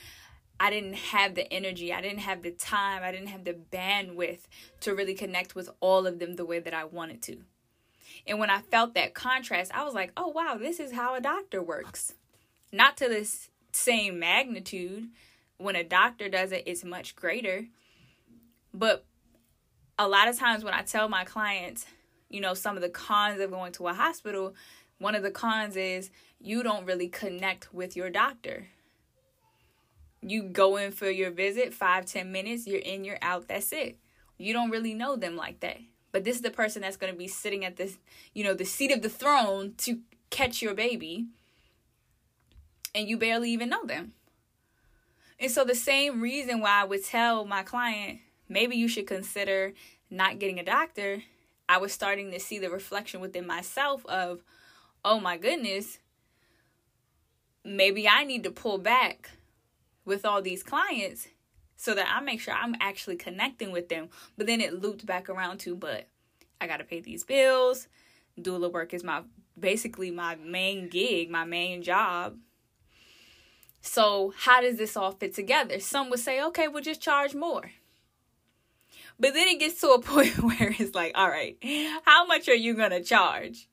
I didn't have the energy, I didn't have the time, I didn't have the bandwidth to really connect with all of them the way that I wanted to. And when I felt that contrast, I was like, oh, wow, this is how a doctor works. Not to this same magnitude. When a doctor does it, it's much greater. But a lot of times when I tell my clients, you know, some of the cons of going to a hospital, one of the cons is you don't really connect with your doctor you go in for your visit, five, ten minutes, you're in, you're out, that's it. You don't really know them like that. But this is the person that's going to be sitting at this, you know, the seat of the throne to catch your baby. And you barely even know them. And so, the same reason why I would tell my client, maybe you should consider not getting a doctor, I was starting to see the reflection within myself of, oh my goodness, maybe I need to pull back with all these clients so that I make sure I'm actually connecting with them. But then it looped back around to, but I got to pay these bills. Doula work is my basically my main gig, my main job. So, how does this all fit together? Some would say, okay, we'll just charge more. But then it gets to a point where it's like, all right, how much are you going to charge?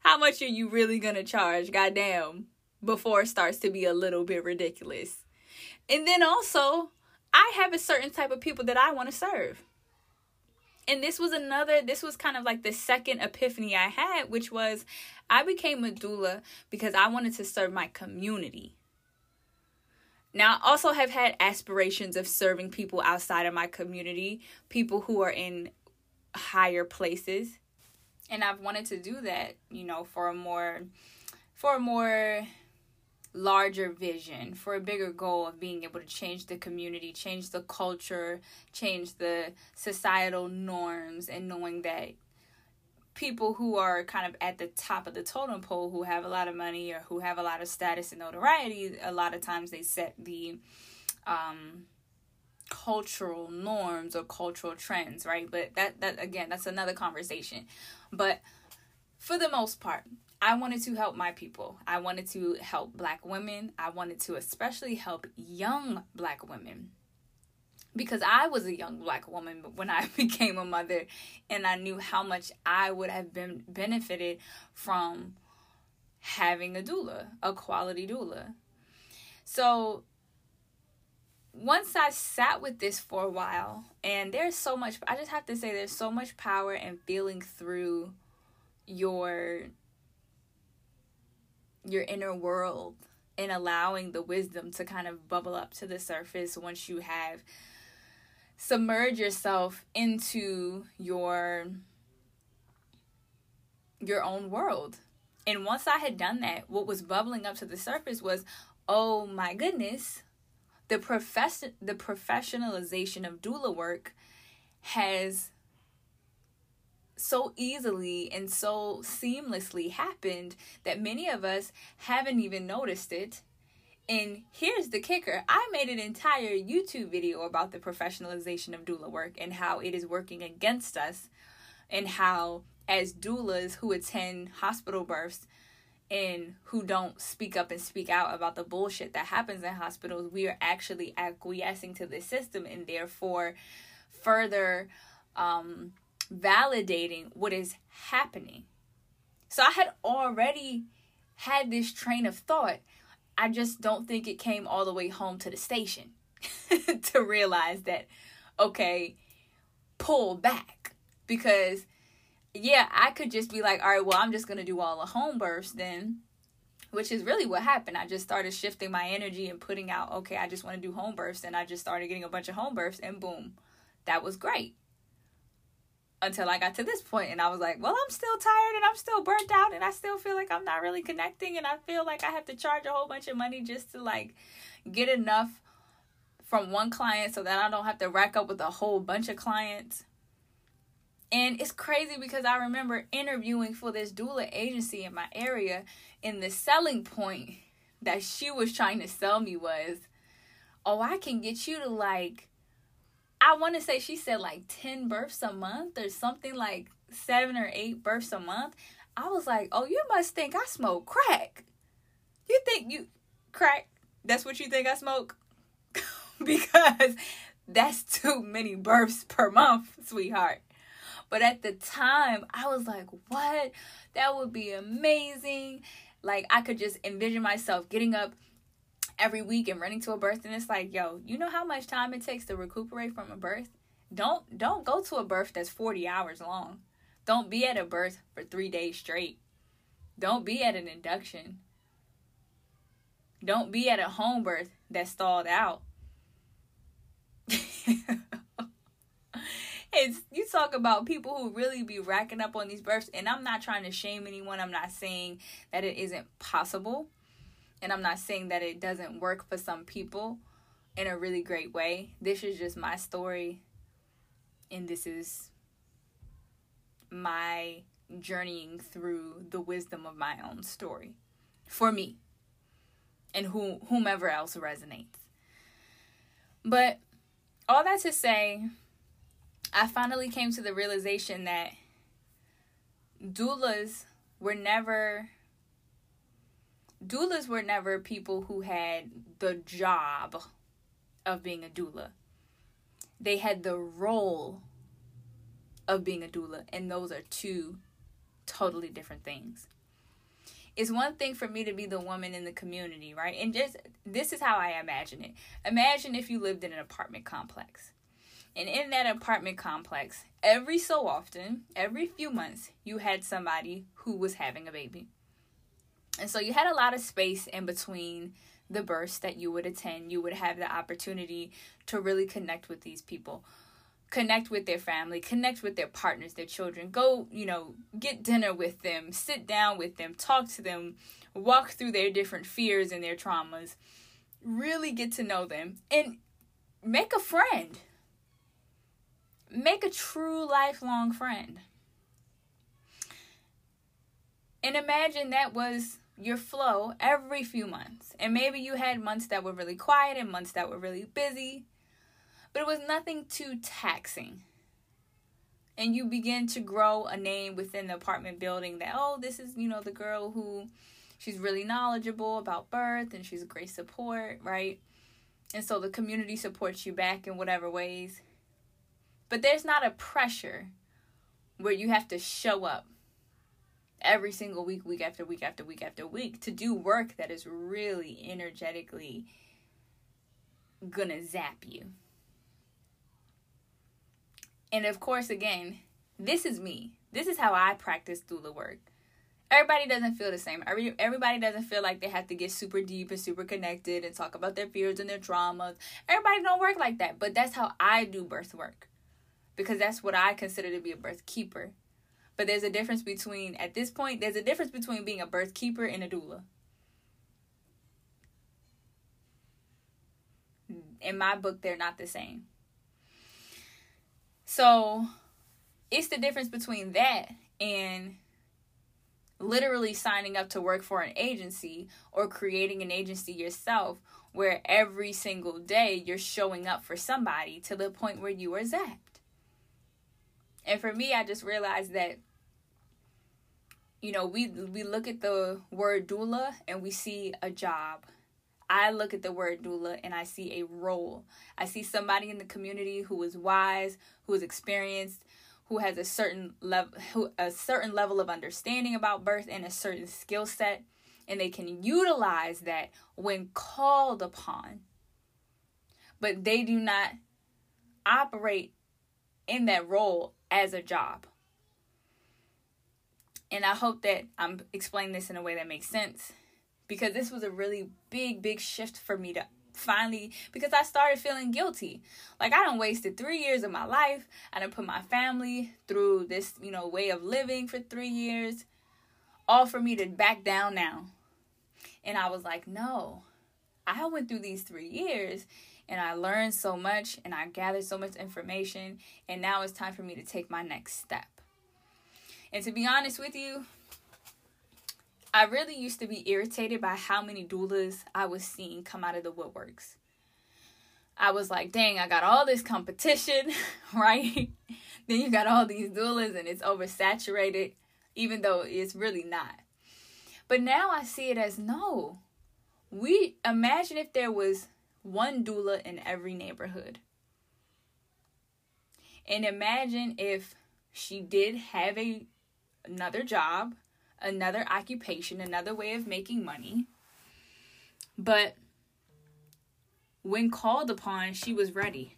How much are you really going to charge? Goddamn, before it starts to be a little bit ridiculous. And then also, I have a certain type of people that I want to serve. and this was another this was kind of like the second epiphany i had which was i became a doula because i wanted to serve my community now i also have had aspirations of serving people outside of my community people who are in higher places and i've wanted to do that you know for a more for a more larger vision, for a bigger goal of being able to change the community, change the culture, change the societal norms, and knowing that people who are kind of at the top of the totem pole who have a lot of money or who have a lot of status and notoriety a lot of times they set the um cultural norms or cultural trends right? But that that again that's another conversation. But for the most part I wanted to help my people. I wanted to help black women. I wanted to especially help young black women. Because I was a young black woman when I became a mother and I knew how much I would have been benefited from having a doula, a quality doula. So once I sat with this for a while, and there's so much, I just have to say, there's so much power in feeling through your your inner world and allowing the wisdom to kind of bubble up to the surface once you have submerged yourself into your your own world. And once I had done that, what was bubbling up to the surface was, oh my goodness, the profession the professionalization of doula work has so easily and so seamlessly happened that many of us haven't even noticed it. And here's the kicker I made an entire YouTube video about the professionalization of doula work and how it is working against us, and how, as doulas who attend hospital births and who don't speak up and speak out about the bullshit that happens in hospitals, we are actually acquiescing to the system and therefore further um, validating what is happening. So I had already had this train of thought. I just don't think it came all the way home to the station to realize that, okay, pull back. Because, yeah, I could just be like, all right, well, I'm just going to do all the home births then, which is really what happened. I just started shifting my energy and putting out, okay, I just want to do home births. And I just started getting a bunch of home births, and boom, that was great until I got to this point and I was like, well, I'm still tired and I'm still burnt out and I still feel like I'm not really connecting and I feel like I have to charge a whole bunch of money just to like get enough from one client so that I don't have to rack up with a whole bunch of clients. And it's crazy because I remember interviewing for this doula agency in my area and the selling point that she was trying to sell me was, "Oh, I can get you to like I want to say she said like 10 births a month or something like seven or eight births a month. I was like, oh, you must think I smoke crack. You think you crack? That's what you think I smoke? because that's too many births per month, sweetheart. But at the time, I was like, what? That would be amazing. Like, I could just envision myself getting up every week and running to a birth and it's like yo you know how much time it takes to recuperate from a birth? Don't don't go to a birth that's 40 hours long. Don't be at a birth for three days straight. Don't be at an induction. Don't be at a home birth that's stalled out. It's you talk about people who really be racking up on these births and i'm not trying to shame anyone. I'm not saying that it isn't possible and I'm not saying that it doesn't work for some people in a really great way. This is just my story, and this is my journeying through the wisdom of my own story for me and who, whomever else resonates. But all that to say, I finally came to the realization that doulas were never doulas were never people who had the job of being a doula. They had the role of being a doula, and those are two totally different things. It's one thing for me to be the woman in the community, right? And just this is how I imagine it. Imagine if you lived in an apartment complex And in that apartment complex, every so often, every few months, you had somebody who was having a baby. And so you had a lot of space in between the births that you would attend. You would have the opportunity to really connect with these people, connect with their family, connect with their partners, their children. Go, you know, get dinner with them, sit down with them, talk to them, walk through their different fears and their traumas. Really get to know them and make a friend. Make a true lifelong friend. And imagine that was your flow every few months. And maybe you had months that were really quiet and months that were really busy, but it was nothing too taxing. And you begin to grow a name within the apartment building that, oh, this is, you know, the girl who she's really knowledgeable about birth and she's a great support, right? And so the community supports you back in whatever ways. But there's not a pressure where you have to show up every single week, week after week after week after week to do work that is really energetically gonna zap you. And of course, again, this is me. This is how I practice doula work. Everybody doesn't feel the same. Every, everybody doesn't feel like they have to get super deep and super connected and talk about their fears and their traumas. Everybody don't work like that, but that's how I do birth work. Because that's what I consider to be a birth keeper. But there's a difference between, at this point, there's a difference between being a birth keeper and a doula. In my book, they're not the same. So it's the difference between that and literally signing up to work for an agency or creating an agency yourself where every single day you're showing up for somebody to the point where you are zapped. And for me, I just realized that you know, we we look at the word doula and we see a job. I look at the word doula and I see a role. I see somebody in the community who is wise, who is experienced, who has a certain level who a certain level of understanding about birth and a certain skill set and they can utilize that when called upon. But they do not operate in that role as a job. And I hope that I'm explaining this in a way that makes sense because this was a really big, big shift for me to finally because I started feeling guilty. Like I don't wasted three years of my life. I done put my family through this, you know, way of living for three years. All for me to back down now. And I was like, no. I went through these three years and I learned so much and I gathered so much information. And now it's time for me to take my next step. And to be honest with you, I really used to be irritated by how many doulas I was seeing come out of the woodworks. I was like, dang, I got all this competition, right? then you got all these doulas and it's oversaturated, even though it's really not. But now I see it as no. We imagine if there was one doula in every neighborhood. And imagine if she did have a another job, another occupation, another way of making money. But when called upon, she was ready.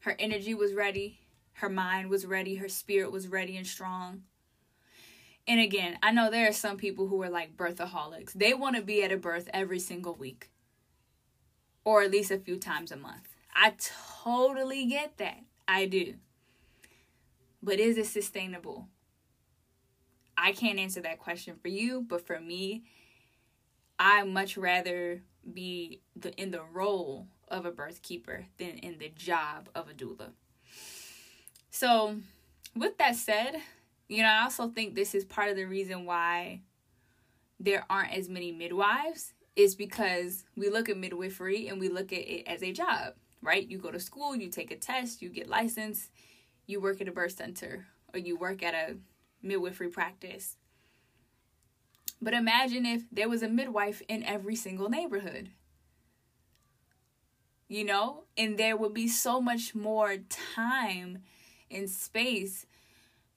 Her energy was ready, her mind was ready, her spirit was ready and strong. And again, I know there are some people who are like birthaholics. They want to be at a birth every single week or at least a few times a month. I totally get that. I do. But is it sustainable? I can't answer that question for you, but for me, I much rather be the in the role of a birth keeper than in the job of a doula. So, with that said, you know, I also think this is part of the reason why there aren't as many midwives is because we look at midwifery and we look at it as a job, right? You go to school, you take a test, you get licensed, you work at a birth center, or you work at a midwifery practice. But imagine if there was a midwife in every single neighborhood. You know, and there would be so much more time and space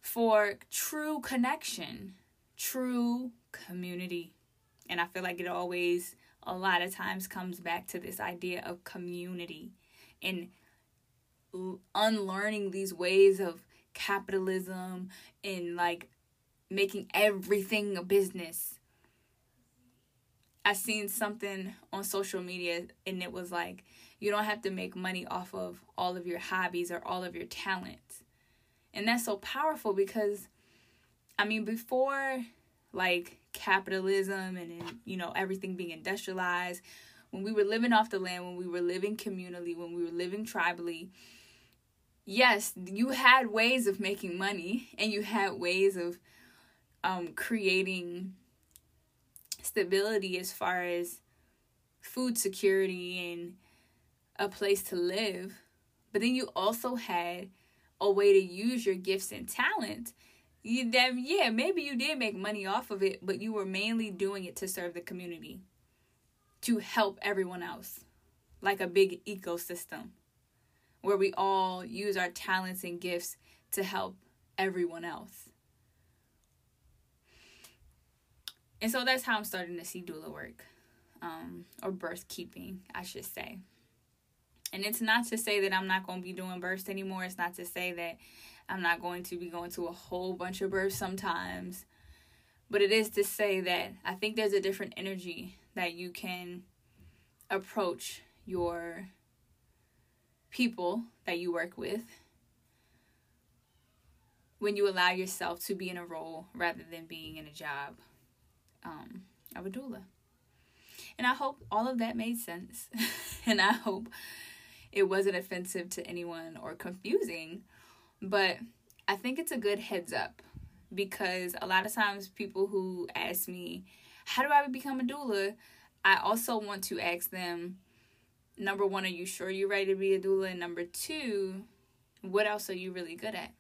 for true connection, true community. And I feel like it always, a lot of times, comes back to this idea of community and unlearning these ways of capitalism and like making everything a business. I seen something on social media and it was like you don't have to make money off of all of your hobbies or all of your talents. And that's so powerful because I mean before like capitalism and, and you know everything being industrialized, when we were living off the land, when we were living communally, when we were living tribally, yes, you had ways of making money and you had ways of um, creating stability as far as food security and a place to live. But then you also had a way to use your gifts and talent. You that yeah, maybe you did make money off of it, but you were mainly doing it to serve the community. To help everyone else. Like a big ecosystem where we all use our talents and gifts to help everyone else. And so that's how I'm starting to see doula work, um, or birth keeping, I should say. And it's not to say that I'm not going to be doing births anymore. It's not to say that I'm not going to be going to a whole bunch of births sometimes. But it is to say that I think there's a different energy that you can approach your people that you work with when you allow yourself to be in a role rather than being in a job um, of a doula. And I hope all of that made sense. and I hope it wasn't offensive to anyone or confusing. But I think it's a good heads up because a lot of times people who ask me, How do I become a doula? I also want to ask them, number one, are you sure you're ready to be a doula? And number two, what else are you really good at?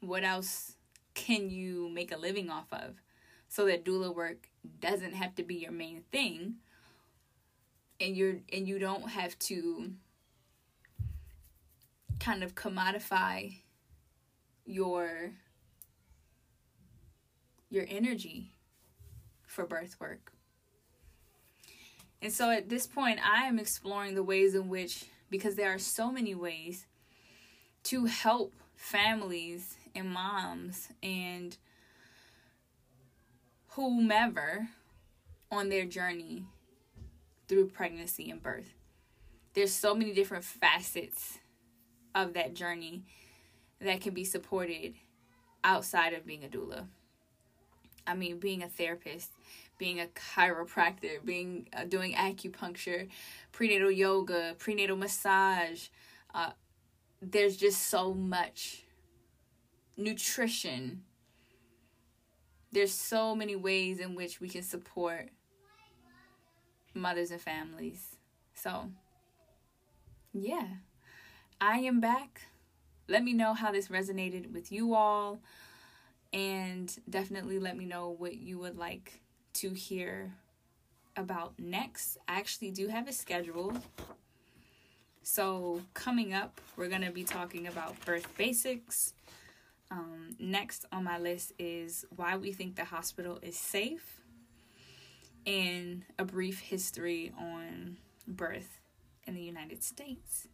What else can you make a living off of? So that doula work doesn't have to be your main thing. And you're and you don't have to kind of commodify your your energy for birth work. And so at this point, I am exploring the ways in which, because there are so many ways to help families and moms and whomever on their journey through pregnancy and birth. There's so many different facets of that journey that can be supported outside of being a doula. I mean, being a therapist, being a chiropractor, being uh, doing acupuncture, prenatal yoga, prenatal massage. Uh, there's just so much nutrition. There's so many ways in which we can support mothers and families. So, yeah, I am back. Let me know how this resonated with you all and definitely let me know what you would like to hear about next. I actually do have a schedule. So, coming up, we're going to be talking about birth basics. Um, next on my list is why we think the hospital is safe and a brief history on birth in the United States.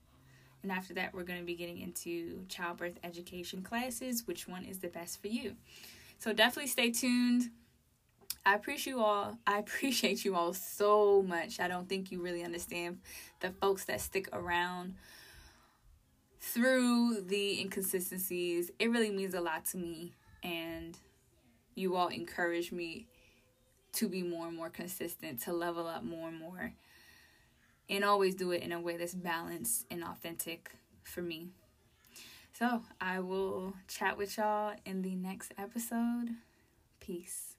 And after that, we're going to be getting into childbirth education classes. Which one is the best for you? So definitely stay tuned. I appreciate you all. I appreciate you all so much. I don't think you really understand the folks that stick around through the inconsistencies. It really means a lot to me and you all encourage me to be more and more consistent, to level up more and more and always do it in a way that's balanced and authentic for me. So I will chat with y'all in the next episode. Peace.